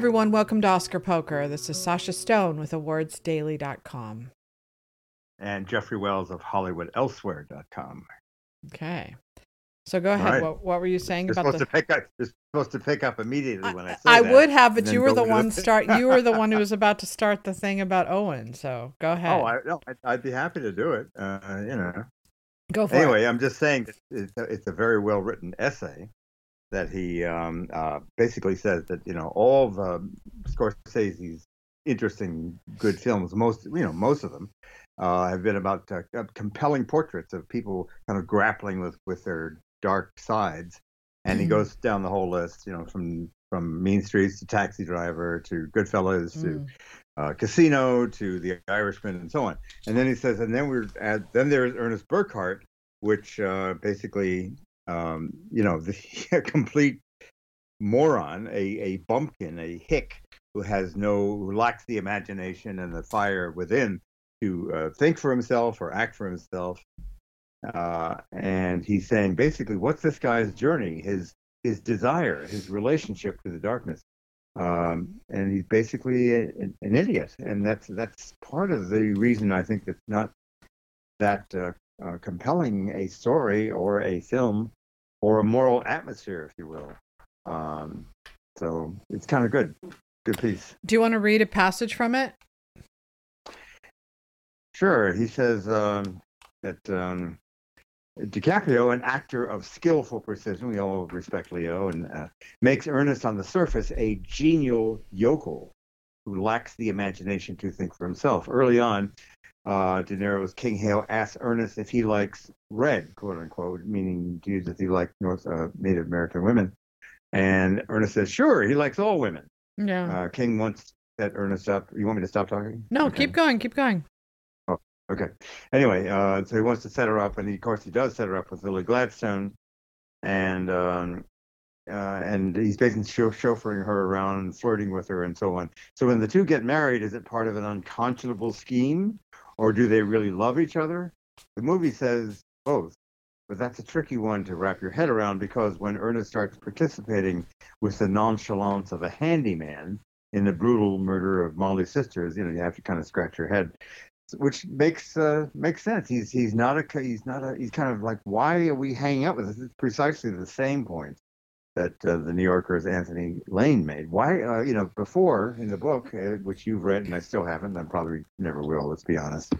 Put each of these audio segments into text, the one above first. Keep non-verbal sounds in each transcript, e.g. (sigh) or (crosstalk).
everyone. Welcome to Oscar Poker. This is Sasha Stone with awardsdaily.com. And Jeffrey Wells of HollywoodElsewhere.com. Okay. So go ahead. right. What, what were you saying You're about supposed the? to pick up. You're supposed to pick up immediately when I say that. I that, would have, but you were the one start. You were the one who was (laughs) about to start the thing about Owen. So go ahead. Oh, I, no, I'd, I'd be happy to do it. Uh, you know. go for it. Anyway, I'm just saying that it's a, it's a very well written essay that he um, uh, basically says that you know all of um, Scorsese's interesting good films, most you know most of them uh, have been about uh, uh, compelling portraits of people kind of grappling with with their dark sides, and he Mhm. goes down the whole list, you know, from from Mean Streets to Taxi Driver to Goodfellas to Mm. uh, Casino to The Irishman and so on. And then he says, and then we're at then there's Ernest Burkhart, which uh, basically, um, you know, (laughs) the a complete moron, a a bumpkin, a hick who has no, who lacks the imagination and the fire within to uh, think for himself or act for himself. Uh, and he's saying basically, what's this guy's journey? His his desire, his relationship to the darkness um, and he's basically a, an, idiot, and that's that's part of the reason I think it's not that uh, uh, compelling a story or a film or a moral atmosphere, if you will. Um, so it's kind of good, good piece. Do you want to read a passage from it? Sure, he says um, that um, DiCaprio, an actor of skillful precision, we all respect Leo, and uh, makes Ernest on the surface a genial yokel who lacks the imagination to think for himself. Early on, uh, De Niro's King Hale asks Ernest if he likes red, quote unquote, meaning Jews if he likes North uh, Native American women. And Ernest says, sure, he likes all women. Yeah. Uh, King wants that Ernest up. You want me to stop talking? no, Okay. keep going. Keep going. Oh, Okay. Anyway, uh, so he wants to set her up, and he, of course he does set her up with Lily Gladstone, and um, uh, and he's basically chau- chauffeuring her around, flirting with her, and so on. So when the two get married, is it part of an unconscionable scheme, or do they really love each other? The movie says both, but that's a tricky one to wrap your head around because when Ernest starts participating with the nonchalance of a handyman in the brutal murder of Molly's sisters, you know, you have to kind of scratch your head which makes uh, makes sense. He's he's not a he's not a he's kind of like why are we hanging out with this? It's precisely the same point that uh, the New Yorker's Anthony Lane made. Why uh, you know before in the book uh, which you've read and I still haven't and probably never will. Let's be honest.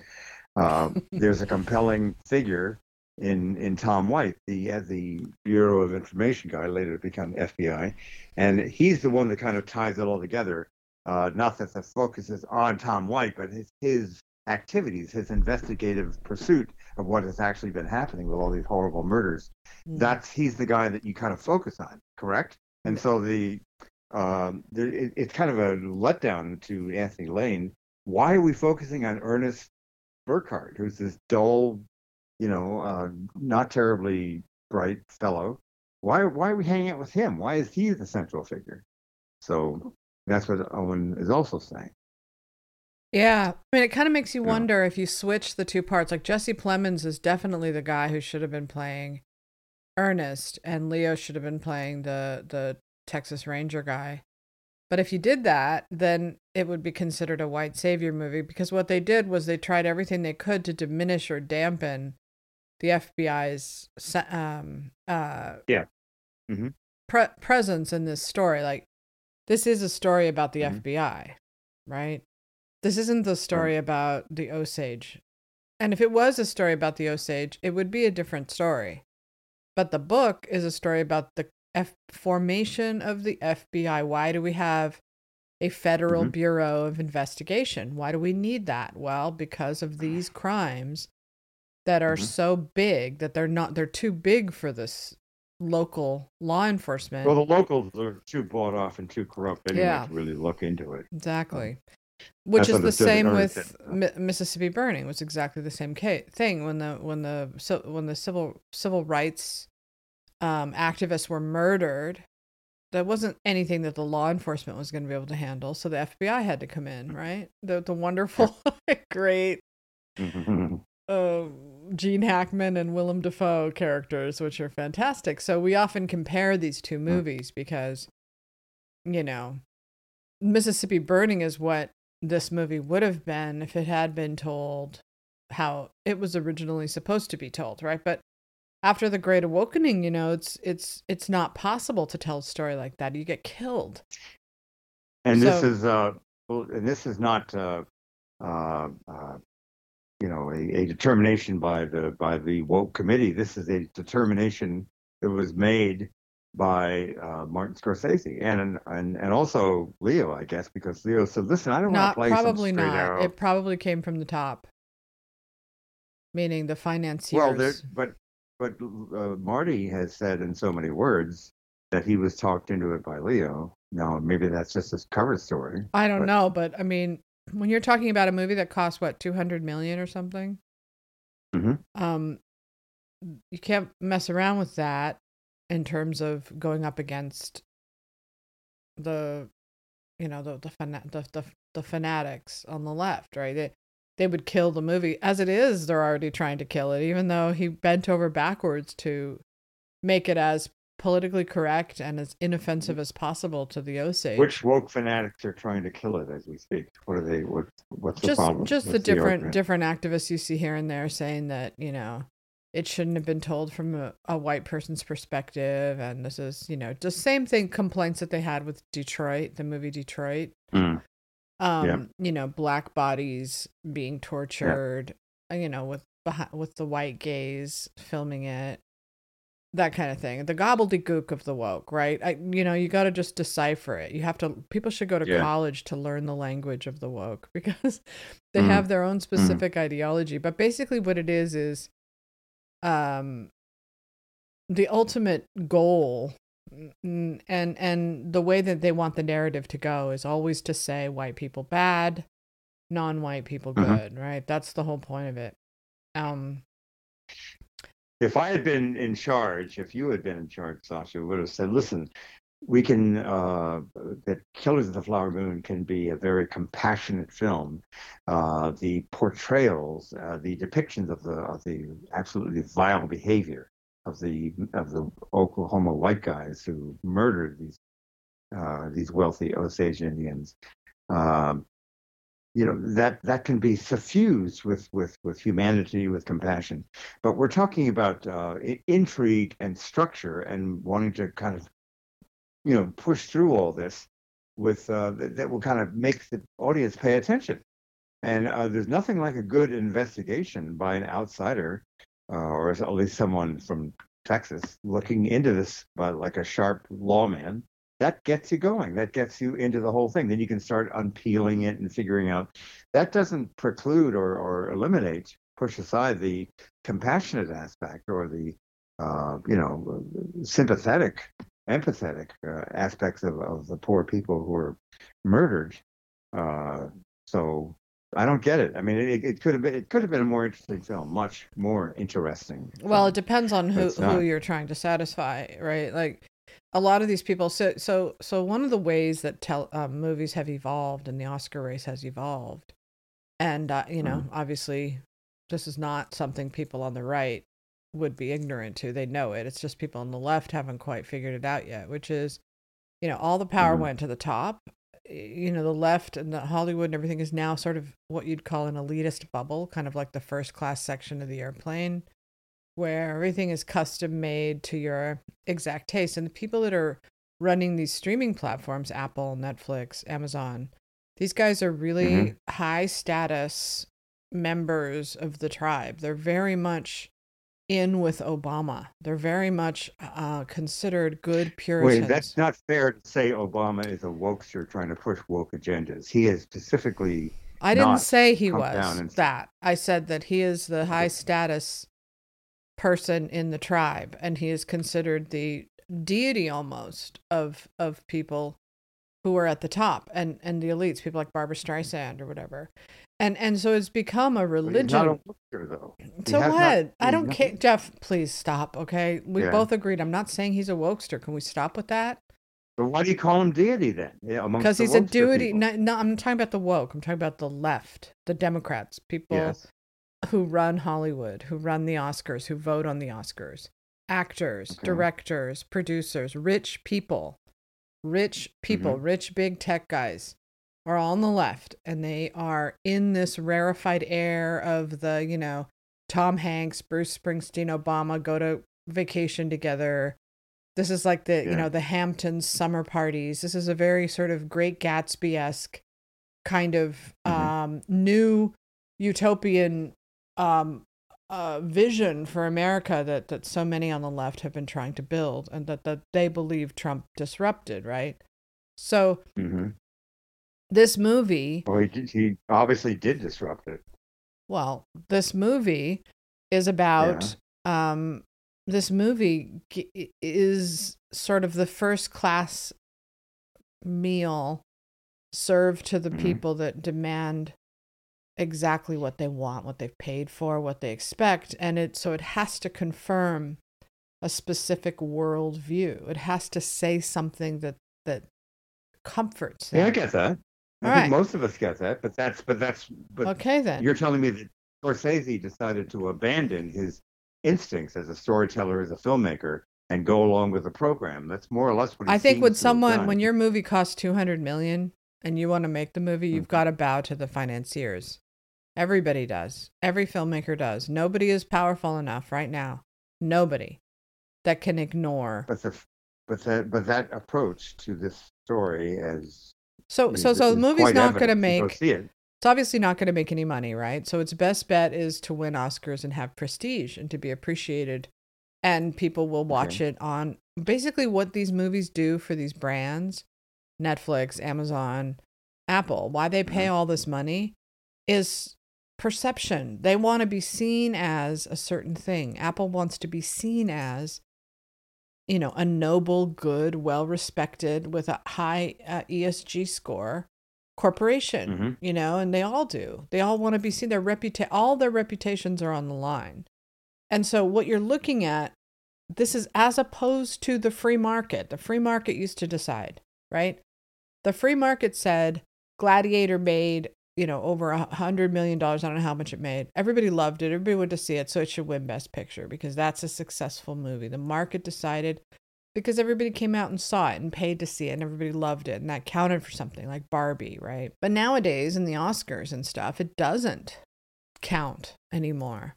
Uh, (laughs) there's a compelling figure in in Tom White, the uh, the Bureau of Information guy, later to become FBI, and he's the one that kind of ties it all together. Uh, not that the focus is on Tom White, but his his activities, his investigative pursuit of what has actually been happening with all these horrible murders. Mm. That's he's the guy that you kind of focus on, correct? And so the um, there, it, it's kind of a letdown to Anthony Lane. Why are we focusing on Ernest Burkhart, who's this dull, you know, uh, not terribly bright fellow? Why why are we hanging out with him? Why is he the central figure? So that's what Owen is also saying. Yeah. I mean, it kind of makes you Yeah. wonder if you switch the two parts. Like Jesse Plemons is definitely the guy who should have been playing Ernest, and Leo should have been playing the the Texas Ranger guy. But if you did that, then it would be considered a white savior movie because what they did was they tried everything they could to diminish or dampen the FBI's um uh Yeah. Mhm. pre- presence in this story. Like this is a story about the Mhm. FBI, right? This isn't the story about the Osage. And if it was a story about the Osage, it would be a different story. But the book is a story about the F- formation of the FBI. Why do we have a federal Mhm. bureau of investigation? Why do we need that? Well, because of these (sighs) crimes that are Mhm. so big that they're not they're too big for this local law enforcement. Well, the locals are too bought off and too corrupt anyway Yeah. to really look into it. Exactly. Which That's is the same with. Mi- Mississippi burning was exactly the same ca- thing when the when the so when the civil civil rights um, activists were murdered. That wasn't anything that the law enforcement was going to be able to handle, so the FBI had to come in, right? The the wonderful, (laughs) great uh, Gene Hackman and Willem Dafoe characters, which are fantastic. So we often compare these two movies because, you know, Mississippi Burning is what this movie would have been if it had been told how it was originally supposed to be told, right? But after the Great Awakening, you know, it's it's it's not possible to tell a story like that. You get killed. And this is uh, and this is not uh, uh, uh, you know a, a determination by the by the woke committee. This is a determination that was made by uh, Martin Scorsese and and and also Leo, I guess, because Leo said, "Listen, I don't want to play probably some not. straight arrow." It probably came from the top, meaning the financiers. Well, there, but but uh, Marty has said in so many words that he was talked into it by Leo. Now maybe that's just his cover story. I don't but- know, but I mean, when you're talking about a movie that costs what 200 million or something, Mhm. um, you can't mess around with that in terms of going up against the, you know, the the fana- the, the, the fanatics on the left, right? They they would kill the movie as it is. They're already trying to kill it, even though he bent over backwards to make it as politically correct and as inoffensive as possible to the Osage. Which woke fanatics are trying to kill it as we speak? What are they? What what's the just problem? just the different argument? different activists you see here and there saying that you know it shouldn't have been told from a, a white person's perspective. And this is you know the same thing complaints that they had with detroit the movie detroit. Mm. um you know black bodies being tortured uh, you know with with the white gaze filming it that kind of thing. The gobbledygook of the woke right? I, you know you got to just decipher it. You have to people should go to Yeah. college to learn the language of the woke (laughs) because they Mhm. have their own specific ideology. But basically what it is is um the ultimate goal and and the way that they want the narrative to go is always to say white people bad non-white people Mhm. good right? That's the whole point of it. Um If I had been in charge, if you had been in charge, Sasha would have said, "Listen, we can uh, that Killers of the Flower Moon can be a very compassionate film. Uh, the portrayals, uh, the depictions of the of the absolutely vile behavior of the of the Oklahoma white guys who murdered these uh, these wealthy Osage Indians." Um, you know that that can be suffused with with with humanity with compassion but we're talking about uh, intrigue and structure and wanting to kind of you know push through all this with uh, that, that will kind of make the audience pay attention. And uh, there's nothing like a good investigation by an outsider uh, or at least someone from texas looking into this by like a sharp lawman. That gets you going. That gets you into the whole thing. Then you can start unpeeling it and figuring out. That doesn't preclude or, or eliminate push aside the compassionate aspect or the uh, you know sympathetic empathetic uh, aspects of, of the poor people who were murdered. Uh, so i don't get it. I mean it, it could have been it could have been a more interesting film much more interesting. Well it depends on who who you're trying to satisfy right? Like a lot of these people so so so one of the ways that tel- um, movies have evolved and the oscar race has evolved and uh, you know obviously this is not something people on the right would be ignorant to they know it it's just people on the left haven't quite figured it out yet which is you know all the power Mhm. went to the top you know the left and the hollywood and everything is now sort of what you'd call an elitist bubble kind of like the first class section of the airplane where everything is custom made to your exact taste. And the people that are running these streaming platforms, Apple, Netflix, Amazon, these guys are really Mhm. high status members of the tribe. They're very much in with Obama. They're very much uh, considered good Puritans. Wait, that's not fair to say Obama is a wokester trying to push woke agendas. He is specifically I didn't say he was and- that. I said that he is the high status person in the tribe, and he is considered the deity almost of of people who are at the top and and the elites, people like Barbara Streisand or whatever. And and so it's become a religion. not a. So what? not- I don't care. Jeff, please stop. Okay, we Yeah. both agreed. I'm not saying he's a wokester. Can we stop with that? But why do you call him deity then? Yeah, Because he's a deity. No, no, I'm talking about the woke. I'm talking about the left, the Democrats, people Yes. who run Hollywood, who run the Oscars, who vote on the Oscars, actors, Okay. directors, producers, rich people rich mm-hmm. people, rich big tech guys are on the left and they are in this rarefied air of the, you know, Tom Hanks, Bruce Springsteen, Obama go to vacation together. This is like the, you know, the Hamptons summer parties. This is a very sort of great Gatsby esque kind of Mhm. um, new utopian um, uh, vision for America that, that so many on the left have been trying to build and that, that they believe Trump disrupted, right? So hmm this movie Well, he, he obviously did disrupt it. well this movie is about um this movie g- is sort of the first class meal served to the Mhm. people that demand exactly what they want what they've paid for what they expect and it so it has to confirm a specific worldview it has to say something that that comforts Yeah, I get that. I All think right. most of us get that, but that's but that's but okay then you're telling me that Scorsese decided to abandon his instincts as a storyteller, as a filmmaker, and go along with the program. That's more or less what he I think seems when to have someone when your movie costs 200 million and you want to make the movie, you've Mhm. got to bow to the financiers. Everybody does. Every filmmaker does. Nobody is powerful enough right now. Nobody that can ignore. but the but that but that approach to this story as So is- so so the movie's not going to evident. Go make see it. it's obviously not going to make any money, right? So its best bet is to win Oscars and have prestige and to be appreciated and people will watch it on basically what these movies do for these brands, Netflix, Amazon, Apple, why they pay Mhm. all this money is perception. They want to be seen as a certain thing. Apple wants to be seen as you know, a noble, good, well respected with a high uh, ESG score corporation, Mhm. you know, and they all do. They all want to be seen. Their reputa- all their reputations are on the line. And so what you're looking at, this is as opposed to the free market. The free market used to decide, right? The free market said Gladiator made, you know, over a hundred million dollars. I don't know how much it made. Everybody loved it. Everybody went to see it, so it should win Best Picture because that's a successful movie. The market decided because everybody came out and saw it and paid to see it and everybody loved it and that counted for something like Barbie, right? But nowadays in the Oscars and stuff, it doesn't count anymore.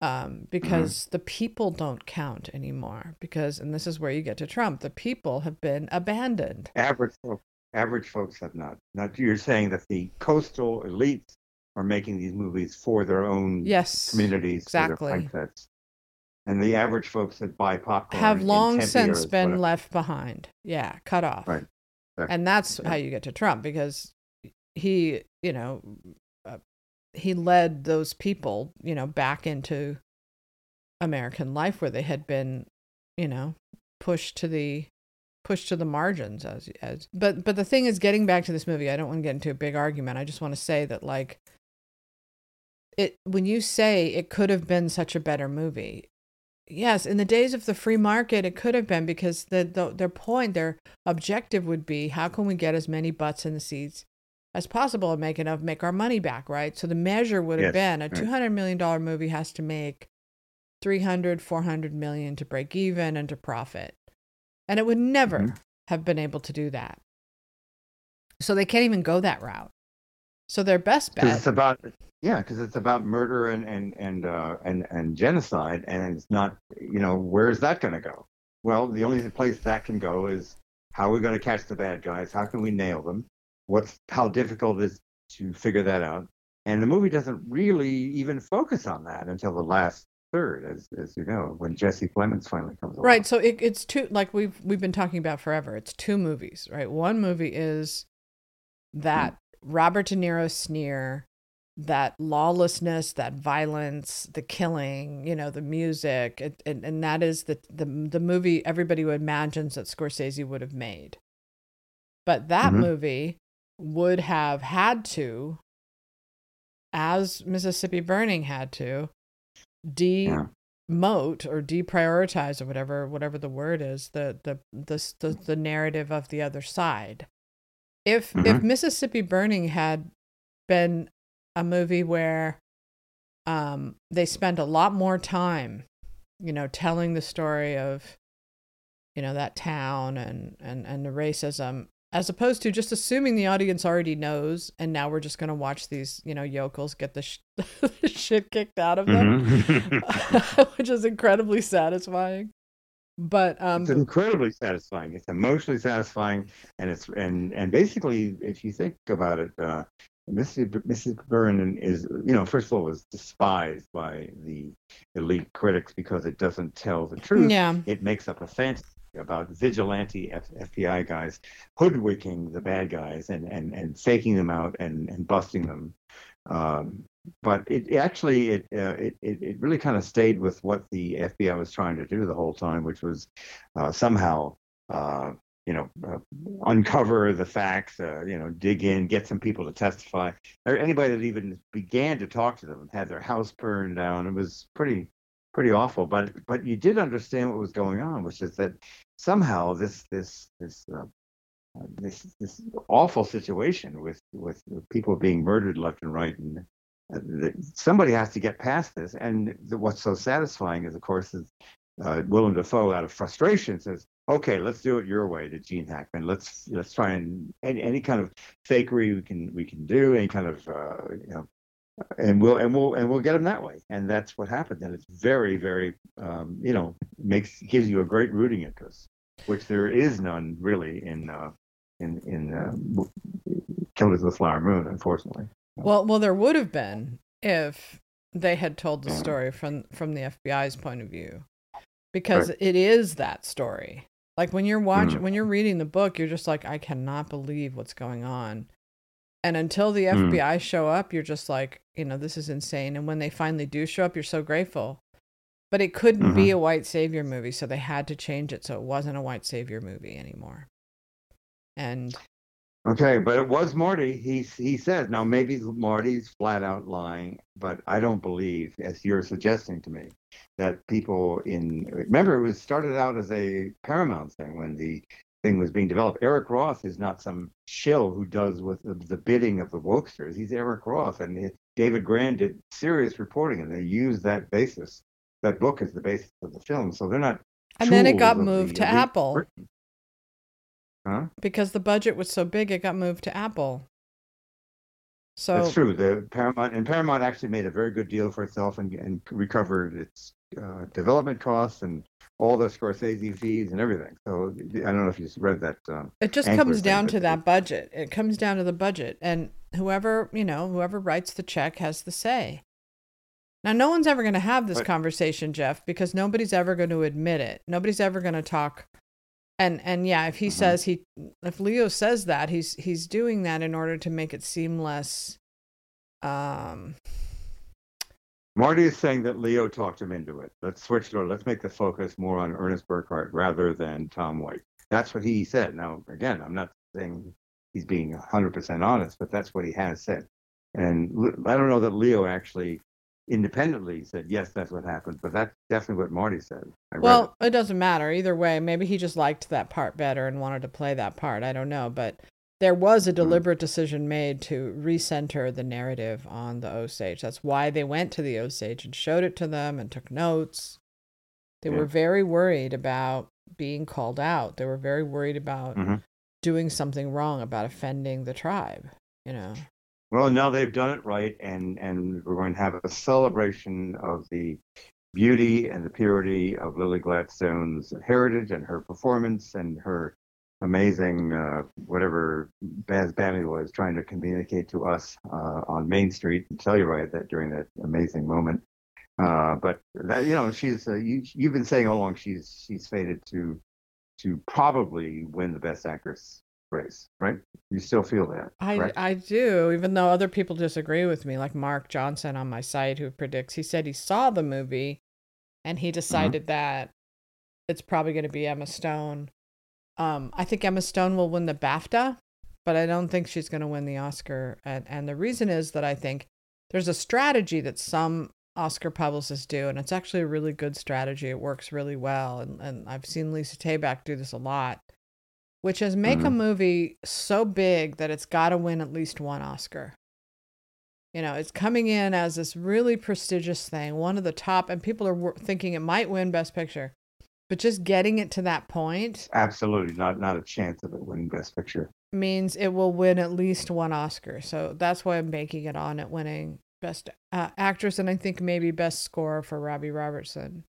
Um, because the people don't count anymore. Because, and this is where you get to Trump, the people have been abandoned. Average folk, average folks have not. Not you're saying that the coastal elites are making these movies for their own Yes. communities, exactly. and the average folks that buy popcorn have long since been whatever- left behind. Yeah, cut off. Right. Right. And that's Yeah. how you get to Trump because he, you know, uh, he led those people, you know, back into American life where they had been, you know, pushed to the pushed to the margins as as but but the thing is getting back to this movie, I don't want to get into a big argument. I just want to say that like it when you say it could have been such a better movie, yes, in the days of the free market, it could have been because the, the their point, their objective would be how can we get as many butts in the seats as possible and make enough make our money back, right? So the measure would have Yes, been a two hundred million dollar movie has to make 300 400 million to break even and to profit and it would never Mhm. have been able to do that so they can't even go that route so their best bet it's about yeah, because it's about murder and and and uh, and and genocide, and it's not you know where's that going to go? Well, the only place that can go is how are we going to catch the bad guys? How can we nail them? What's how difficult it is to figure that out? And the movie doesn't really even focus on that until the last third, as as you know, when Jesse Plemons finally comes along. Right. So it, it's two like we've we've been talking about forever. It's two movies, right? One movie is that Robert De Niro sneer, that lawlessness, that violence, the killing, you know, the music, it, and and that is the the the movie everybody would imagines that Scorsese would have made. But that Mhm. movie would have had to, as Mississippi Burning had to, de Yeah. or deprioritize or whatever whatever the word is the the the the, the narrative of the other side if if Mhm. mississippi burning had been a movie where um they spent a lot more time you know telling the story of you know, that town and and and the racism as opposed to just assuming the audience already knows and now we're just going to watch these you know yokels get the, sh- (laughs) the shit kicked out of them mm-hmm. (laughs) (laughs) which is incredibly satisfying but um it's incredibly satisfying it's emotionally satisfying and it's and and basically if you think about it uh Mrs. Mrs. Byrne is, you know, first of all, was despised by the elite critics because it doesn't tell the truth. Yeah. It makes up a fantasy about vigilante F- FBI guys hoodwinking the bad guys and, and, and faking them out and, and busting them. Um, but it, actually it, uh, it it really kind of stayed with what the FBI was trying to do the whole time, which was uh, somehow uh, you know uh, uncover the facts, uh, you know dig in, get some people to testify. Anybody that even began to talk to them had their house burned down. It was pretty pretty awful. But but you did understand what was going on, which is that somehow this this this uh, uh, this this awful situation with, with, people being murdered left and right, and uh, somebody has to get past this. And what's so satisfying is, of course, is uh, Willem Dafoe, out of frustration, says, "Okay, let's do it your way." To Gene Hackman, let's let's try and any, any kind of fakery we can we can do, any kind of uh, you know and we'll and we'll and we'll get them that way. And that's what happened. And it's very very um, you know makes gives you a great rooting interest which there is none really in uh, in in uh, Killers of the Flower Moon unfortunately. Well well there would have been if they had told the story from from the FBI's point of view because right. it is that story. Like when you're watching mm. when you're reading the book you're just like I cannot believe what's going on and until the mm. FBI show up, you're just like, you know, this is insane. And when they finally do show up, you're so grateful. But it couldn't mm-hmm. be a white savior movie, so they had to change it so it wasn't a white savior movie anymore. And okay, but it was Morty. He he said now maybe Morty's flat out lying, but I don't believe, as you're suggesting to me, that people in remember it was started out as a Paramount thing when the thing was being developed. Eric Roth is not some shill who does with the, the bidding of the wokesters. He's Eric Roth, and he, David Grann did serious reporting, and they used that basis. That book is the basis of the film, so they're not. And then it got moved to Apple. Huh? Because the budget was so big, it got moved to Apple. So that's true. The Paramount and Paramount actually made a very good deal for itself and, and recovered its uh, development costs and all the Scorsese fees and everything. So I don't know if you read that. Um, it just comes down thing, to that budget. It comes down to the budget, and whoever you know, whoever writes the check has the say. Now, no one's ever going to have this but, conversation, Jeff, because nobody's ever going to admit it. Nobody's ever going to talk. And and yeah, if he uh-huh. says he, if Leo says that, he's he's doing that in order to make it seem less, um, Marty is saying that Leo talked him into it. Let's switch to. Let's make the focus more on Ernest Burkhart rather than Tom White. That's what he said. Now, again, I'm not saying he's being 100% honest, but that's what he has said. And I don't know that Leo actually independently said, yes, that's what happened, but that's definitely what Marty said. well, it. it doesn't matter. Either way, maybe he just liked that part better and wanted to play that part. I don't know. But there was a mm-hmm. deliberate decision made to recenter the narrative on the Osage. That's why they went to the Osage and showed it to them and took notes. They yeah. were very worried about being called out. They were very worried about mm-hmm. doing something wrong, about offending the tribe, you know. Well, now they've done it right, and, and we're going to have a celebration of the beauty and the purity of Lily Gladstone's heritage and her performance and her amazing uh, whatever Baz Bammy was trying to communicate to us uh, on Main Street and Telluride that during that amazing moment. Uh, but that, you know, she's uh, you, you've been saying all along she's she's fated to to probably win the Best Actress race, right? You still feel that? I I do, even though other people disagree with me, like Mark Johnson on my site who predicts. He said he saw the movie, and he mm-hmm. decided mm-hmm. that it's probably going to be Emma Stone um, I think Emma Stone will win the BAFTA, but I don't think she's going to win the Oscar. And, and the reason is that I think there's a strategy that some Oscar publicists do, and it's actually a really good strategy. It works really well. And, and I've seen Lisa Taback do this a lot, which is make mm-hmm. a movie so big that it's got to win at least one Oscar. You know, it's coming in as this really prestigious thing, one of the top, and people are thinking it might win Best Picture But just getting it to that point absolutely not not a chance of it winning Best Picture. means it will win at least one Oscar. So that's why I'm banking it on it winning Best uh, Actress and I think maybe Best Score for Robbie Robertson.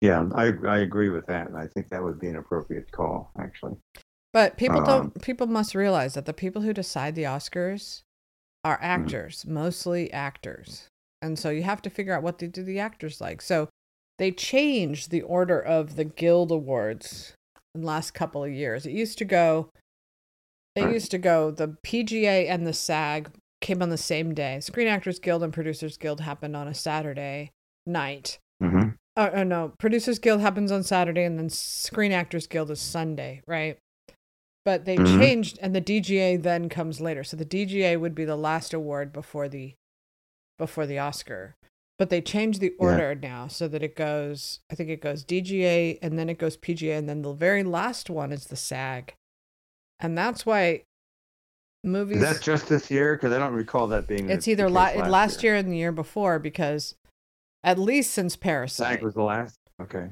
Yeah, I I agree with that, and I think that would be an appropriate call, actually. But people Um, don't. People must realize that the people who decide the Oscars are Mm-hmm. actors, mostly actors, and so you have to figure out what they do the actors like. So they changed the order of the Guild Awards in the last couple of years. It used to go. It Right. used to go. The PGA and the SAG came on the same day. Screen Actors Guild and Producers Guild happened on a Saturday night. hmm Oh, oh no, Producers Guild happens on Saturday, and then Screen Actors Guild is Sunday, right? But they Mhm. changed, and the DGA then comes later. So the DGA would be the last award before the before the Oscar. But they changed the Yeah. order now so that it goes. I think it goes DGA, and then it goes PGA, and then the very last one is the SAG, and that's why movies. Is that just this year? Because I don't recall that being. it's the either case la- last, year. and the year before because, at least since Parasite, SAG was the last. Okay.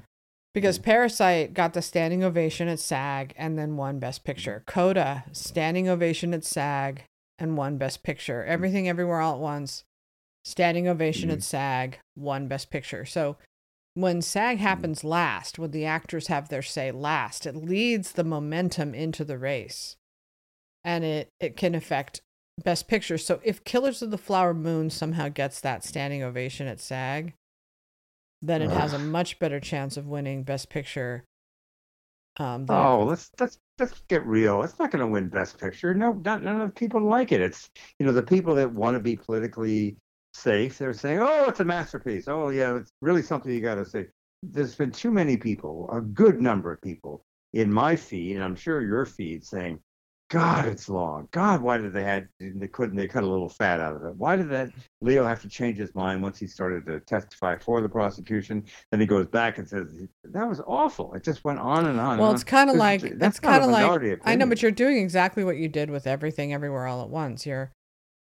Because Parasite got the standing ovation at SAG and then won Best mm-hmm. Picture. Coda, standing ovation at SAG and won Best Picture. Mm-hmm. Everything Everywhere All at Once, standing ovation at Mhm. SAG, won Best Picture. So when SAG mm-hmm. happens last, when the actors have their say last, it leads the momentum into the race. And it, it can affect Best Picture. So if Killers of the Flower Moon somehow gets that standing ovation at SAG, then it has a much better chance of winning Best Picture. Um, Oh, let's let's let's get real. It's not going to win Best Picture. No, not, none of the people like it. It's you know the people that want to be politically safe. They're saying, "Oh, it's a masterpiece. Oh, yeah, it's really something you got to say." There's been too many people, a good number of people in my feed, and I'm sure your feed, saying, "God, it's long. God, why did they had they couldn't they cut a little fat out of it? Why did that Leo have to change his mind once he started to testify for the prosecution? Then he goes back and says that was awful. It just went on and on. well, on." it's kind of like that's it's kind of like minority I know, but you're doing exactly what you did with everything, everywhere, all at once. You're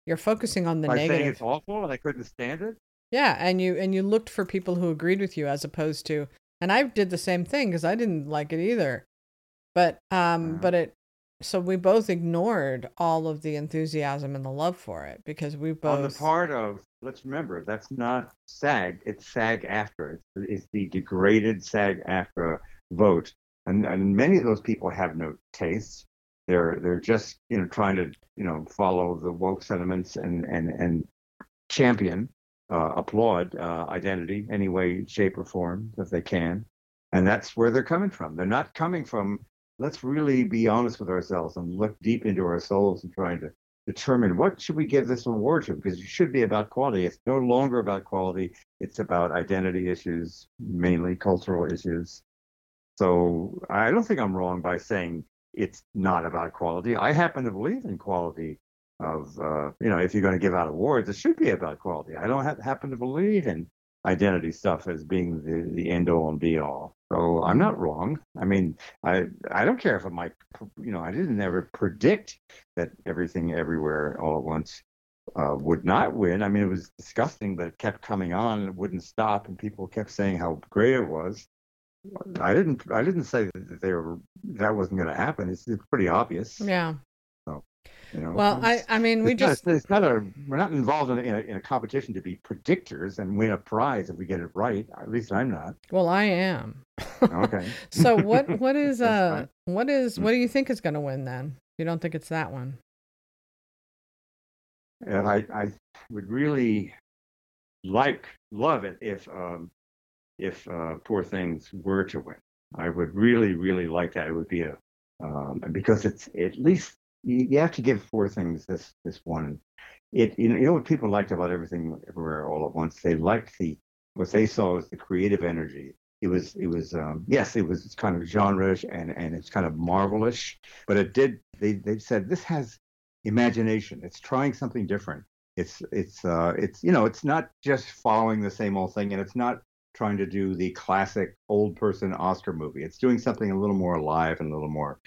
you're focusing on the by saying negative. it's awful and I couldn't stand it. Yeah, and you and you looked for people who agreed with you as opposed to and I did the same thing because I didn't like it either. But um Uh-huh. but it so we both ignored all of the enthusiasm and the love for it because we both On the part of, let's remember, that's not SAG. It's SAG AFTRA. It's, it's the degraded SAG AFTRA vote, and and many of those people have no taste. They're they're just you know trying to you know follow the woke sentiments and and and champion, uh, applaud uh, identity any way, shape, or form that they can, and that's where they're coming from. They're not coming from. Let's really be honest with ourselves and look deep into our souls and trying to determine what should we give this award to because it should be about quality. It's no longer about quality. It's about identity issues mainly cultural issues. So i don't think i'm wrong by saying it's not about quality. I happen to believe in quality of uh, you know if you're going to give out awards it should be about quality. I don't ha- happen to believe in identity stuff as being the, the end all and be all so i'm not wrong i mean i i don't care if it might you know i didn't ever predict that everything everywhere all at once uh, would not win. I mean, it was disgusting, but it kept coming on and it wouldn't stop, and people kept saying how great it was. I didn't. I didn't say that they were. That wasn't going to happen. It's, it's pretty obvious. Yeah. You know. Well, I, I mean, we it's not- just it's not a. We're not involved in a, in a, in a competition to be predictors and win a prize if we get it right. At least I'm not. well, I am. Okay. (laughs) so what what (laughs) is uh what is Mm. what do you think is going to win then? You don't think it's that one? and I, I would really like love it if um, if uh, Poor Things were to win. I would really really like that. It would be a um, because it's at least you, you have to give Poor Things this this one. It you know, you know what people liked about everything everywhere all at once. They liked the what they saw was the creative energy. It was it was um, yes it was kind of genre and and it's kind of marvelish, but it did they they said this has imagination. It's trying something different. It's it's uh it's you know it's not just following the same old thing, and it's not trying to do the classic old person Oscar movie. It's doing something a little more alive and a little more,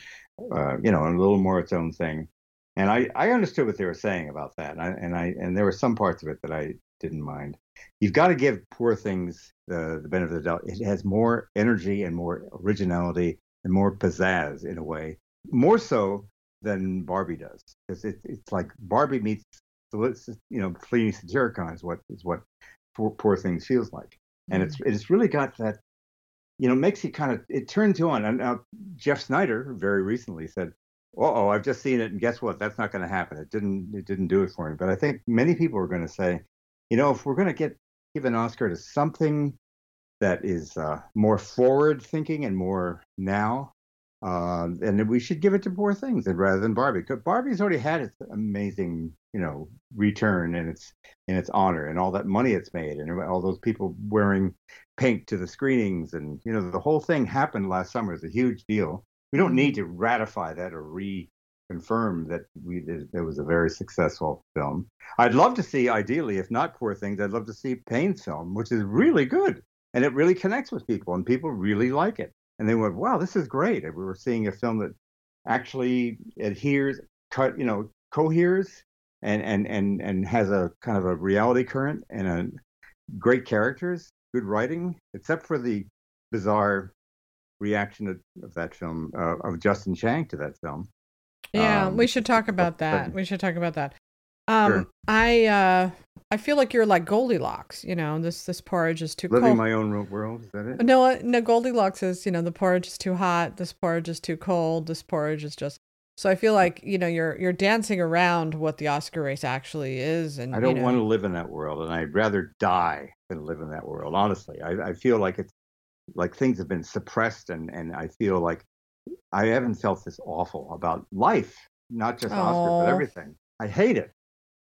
uh, you know, and a little more its own thing. And I I understood what they were saying about that, and I and I and there were some parts of it that I didn't mind. You've got to give Poor Things the the benefit of the doubt. It has more energy and more originality and more pizzazz in a way, more so than Barbie does, because it, it's like Barbie meets you know Fellini Satyricon is what is what Poor, Poor Things feels like, and it's it's really got that you know, makes you kind of it turns you on. And now Jeff Sneider very recently said, "Oh, I've just seen it, and guess what? That's not going to happen. It didn't. It didn't do it for me." But I think many people are going to say, you know, if we're going to get give an Oscar to something that is uh, more forward thinking and more now, uh, and we should give it to Poor Things and rather than Barbie. Because Barbie's already had its amazing, you know, return and its in its honor and all that money it's made and all those people wearing pink to the screenings and you know the whole thing happened last summer. It's a huge deal. We don't need to ratify that or reconfirm that we it was a very successful film. I'd love to see, ideally, if not Poor Things, I'd love to see Payne's film, which is really good and it really connects with people and people really like it and they went, "Wow, this is great!" And we were seeing a film that actually adheres, cut, you know, coheres, and and and and has a kind of a reality current and a great characters, good writing, except for the bizarre reaction of, of that film uh, of Justin Chang to that film. Yeah, um, we should talk about that. But, we should talk about that. Um, sure. I uh, I feel like you're like Goldilocks. You know, this this porridge is too cold. living cold. my own world. Is that it? No, uh, no. Goldilocks is you know the porridge is too hot. This porridge is too cold. This porridge is just. So I feel like you know you're you're dancing around what the Oscar race actually is, and I don't you know, want to live in that world, and I'd rather die than live in that world. Honestly, I, I feel like it's like things have been suppressed, and and I feel like I haven't felt this awful about life, not just Oscar, but everything. I hate it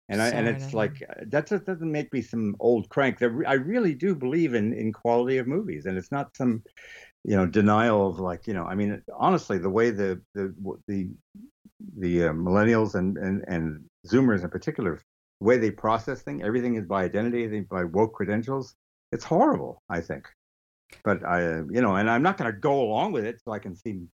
and I, and it's like uh, that just doesn't make me some old crank. I really do believe in in quality of movies, and it's not some you know denial of like you know. I mean, honestly, the way the the the the uh, millennials and, and and Zoomers in particular, the way they process things, everything is by identity, by woke credentials. It's horrible, I think. But I, uh, you know, and I'm not going to go along with it so I can seem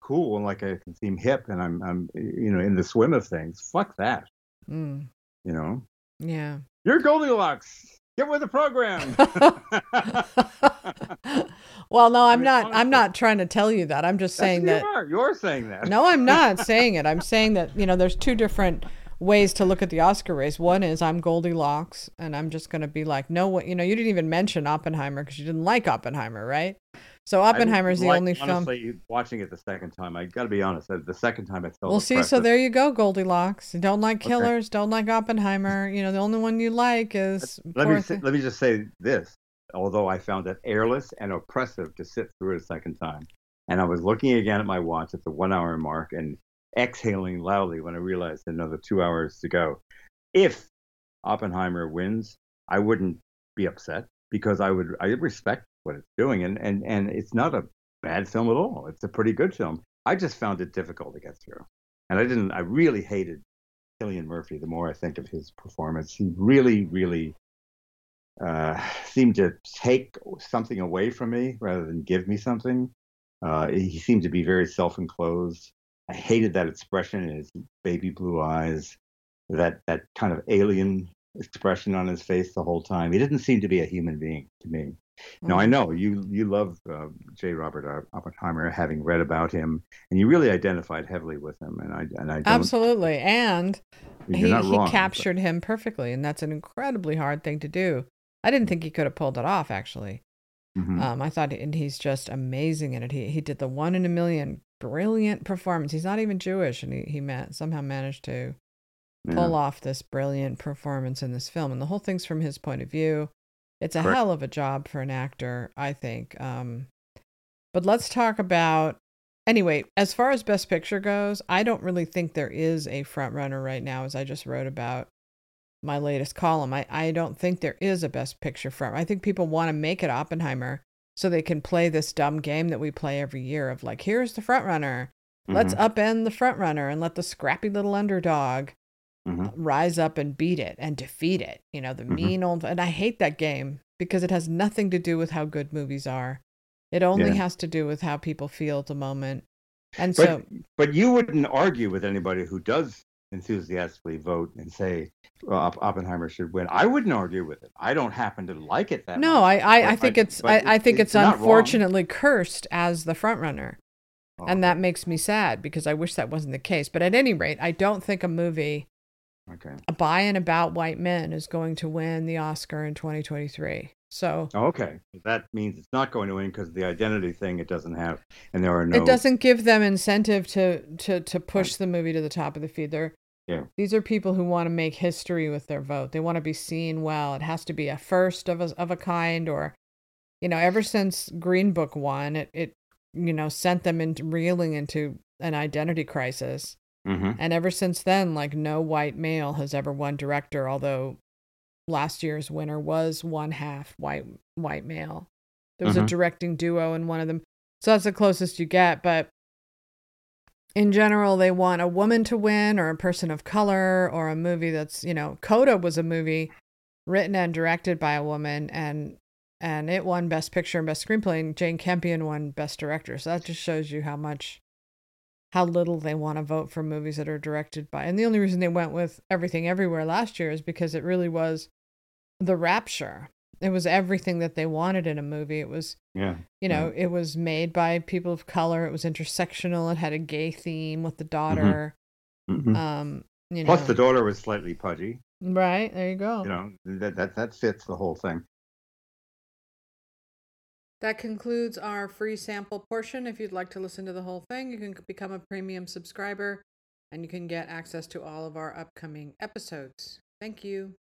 cool and like I can seem hip and I'm, I'm, you know, in the swim of things. Fuck that. Mm you know? Yeah. You're Goldilocks. Get with the program. (laughs) well, no, I'm I mean, not. Honestly, I'm not trying to tell you that. I'm just saying that. You are. You're saying that. no, I'm not (laughs) saying it. I'm saying that you know, there's two different ways to look at the Oscar race. One is I'm Goldilocks, and I'm just going to be like, no, what you know, you didn't even mention Oppenheimer because you didn't like Oppenheimer, right? So Oppenheimer is the like, only film. Honestly, watching it the second time, I got to be honest. The second time I felt. Well, see, so there you go, Goldilocks. Don't like killers, okay. don't like Oppenheimer. You know, the only one you like is. Let, let me say, let me just say this. Although I found it airless and oppressive to sit through it a second time, and I was looking again at my watch at the one-hour mark and exhaling loudly when I realized another two hours to go. If Oppenheimer wins, I wouldn't be upset because I would I respect what it's doing, and and and it's not a bad film at all. It's a pretty good film. I just found it difficult to get through, and I didn't. I really hated Cillian Murphy. The more I think of his performance, he really, really uh, seemed to take something away from me rather than give me something. Uh, he seemed to be very self-enclosed. I hated that expression in his baby blue eyes, that that kind of alien expression on his face the whole time. He didn't seem to be a human being to me. Mm-hmm. Now I know you you love uh, J. Robert Oppenheimer, having read about him, and you really identified heavily with him. And I and I absolutely, and he, wrong, he captured but... him perfectly, and that's an incredibly hard thing to do. I didn't think he could have pulled it off. Actually, mm-hmm. um, I thought, and he's just amazing in it. He he did the one in a million, brilliant performance. He's not even Jewish, and he he man- somehow managed to pull yeah. off this brilliant performance in this film, and the whole thing's from his point of view. It's a Correct. hell of a job for an actor, I think. Um, but let's talk about anyway. As far as Best Picture goes, I don't really think there is a front runner right now, as I just wrote about my latest column. I, I don't think there is a Best Picture front. I think people want to make it Oppenheimer so they can play this dumb game that we play every year of like, here's the front runner. Let's mm-hmm. upend the front runner and let the scrappy little underdog mm-hmm. rise up and beat it and defeat it. You know, the mm-hmm. mean old. And I hate that game because it has nothing to do with how good movies are. It only yeah. has to do with how people feel at the moment. And but, so, but you wouldn't argue with anybody who does enthusiastically vote and say well, Oppenheimer should win. I wouldn't argue with it. I don't happen to like it that no, much. I, I, I think I- it's I, I think it's it's, unfortunately cursed as the front runner. Oh, And that makes me sad because I wish that wasn't the case. But at any rate, I don't think a movie okay. by and about white men is going to win the Oscar in 2023. So Oh, okay. That means it's not going to win because the identity thing it doesn't have, and there are no. it doesn't give them incentive to to to push the movie to the top of the feed. They're Yeah. these are people who want to make history with their vote. They want to be seen well. It has to be a first of a of a kind, or you know, ever since Green Book won, it it you know sent them into reeling into an identity crisis. Hmm And ever since then, like no white male has ever won director, although last year's winner was one half white white male. There was a Mhm. directing duo in one of them. So that's the closest you get, but in general they want a woman to win or a person of color or a movie that's, you know, Coda was a movie written and directed by a woman and and it won best picture and best screenplay and Jane Campion won best director. So that just shows you how much how little they want to vote for movies that are directed by. And the only reason they went with Everything Everywhere last year is because it really was the rapture. It was everything that they wanted in a movie. It was, Yeah. you know, it was made by people of color. It was intersectional. It had a gay theme with the daughter. Mhm. Um, you know, Plus, the daughter was slightly pudgy. right there you go. You know that that that fits the whole thing. That concludes our free sample portion. If you'd like to listen to the whole thing, you can become a premium subscriber and you can get access to all of our upcoming episodes. Thank you.